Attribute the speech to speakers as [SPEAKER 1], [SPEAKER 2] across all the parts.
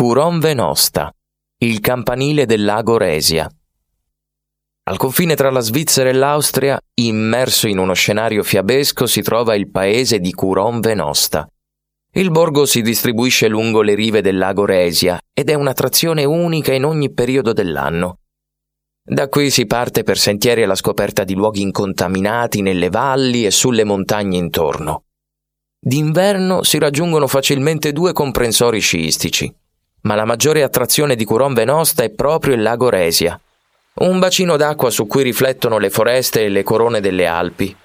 [SPEAKER 1] Curon Venosta, il campanile del lago Resia. Al confine tra la Svizzera e l'Austria, immerso in uno scenario fiabesco, si trova il paese di Curon Venosta. Il borgo si distribuisce lungo le rive del lago Resia ed è un'attrazione unica in ogni periodo dell'anno. Da qui si parte per sentieri alla scoperta di luoghi incontaminati nelle valli e sulle montagne intorno. D'inverno si raggiungono facilmente due comprensori sciistici, ma la maggiore attrazione di Curon Venosta è proprio il lago Resia, un bacino d'acqua su cui riflettono le foreste e le corone delle Alpi.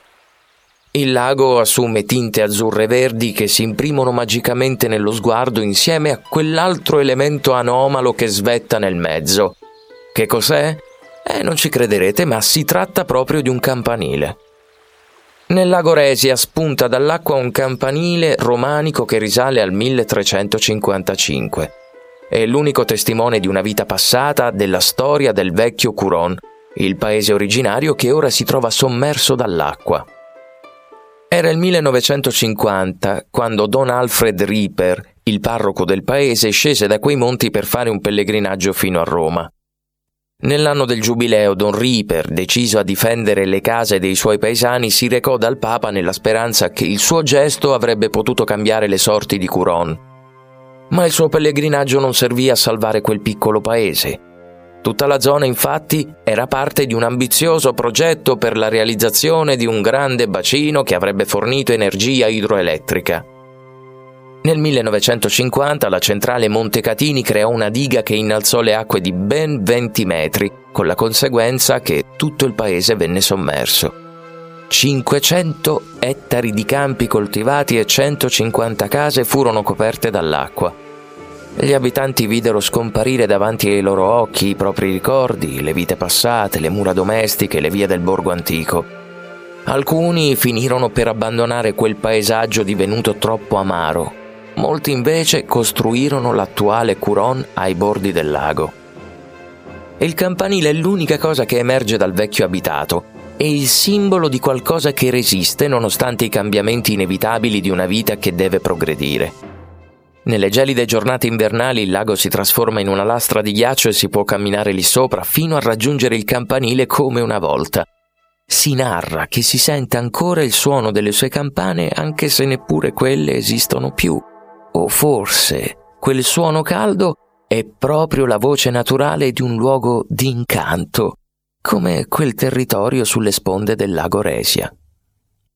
[SPEAKER 1] Il lago assume tinte azzurre verdi che si imprimono magicamente nello sguardo insieme a quell'altro elemento anomalo che svetta nel mezzo. Che cos'è? Eh, non ci crederete, ma si tratta proprio di un campanile. Nel lago Resia spunta dall'acqua un campanile romanico che risale al 1355 è l'unico testimone di una vita passata della storia del vecchio Curon, il paese originario che ora si trova sommerso dall'acqua. Era il 1950 quando Don Alfred Reaper, il parroco del paese, scese da quei monti per fare un pellegrinaggio fino a Roma. Nell'anno del giubileo, Don Reaper, deciso a difendere le case dei suoi paesani, si recò dal Papa nella speranza che il suo gesto avrebbe potuto cambiare le sorti di Curon ma il suo pellegrinaggio non servì a salvare quel piccolo paese. Tutta la zona infatti era parte di un ambizioso progetto per la realizzazione di un grande bacino che avrebbe fornito energia idroelettrica. Nel 1950 la centrale Montecatini creò una diga che innalzò le acque di ben 20 metri, con la conseguenza che tutto il paese venne sommerso. 500 ettari di campi coltivati e 150 case furono coperte dall'acqua. Gli abitanti videro scomparire davanti ai loro occhi i propri ricordi, le vite passate, le mura domestiche, le vie del borgo antico. Alcuni finirono per abbandonare quel paesaggio divenuto troppo amaro. Molti invece costruirono l'attuale Curon ai bordi del lago. Il campanile è l'unica cosa che emerge dal vecchio abitato è il simbolo di qualcosa che resiste nonostante i cambiamenti inevitabili di una vita che deve progredire. Nelle gelide giornate invernali il lago si trasforma in una lastra di ghiaccio e si può camminare lì sopra fino a raggiungere il campanile come una volta. Si narra che si sente ancora il suono delle sue campane anche se neppure quelle esistono più. O forse quel suono caldo è proprio la voce naturale di un luogo d'incanto come quel territorio sulle sponde del lago Resia.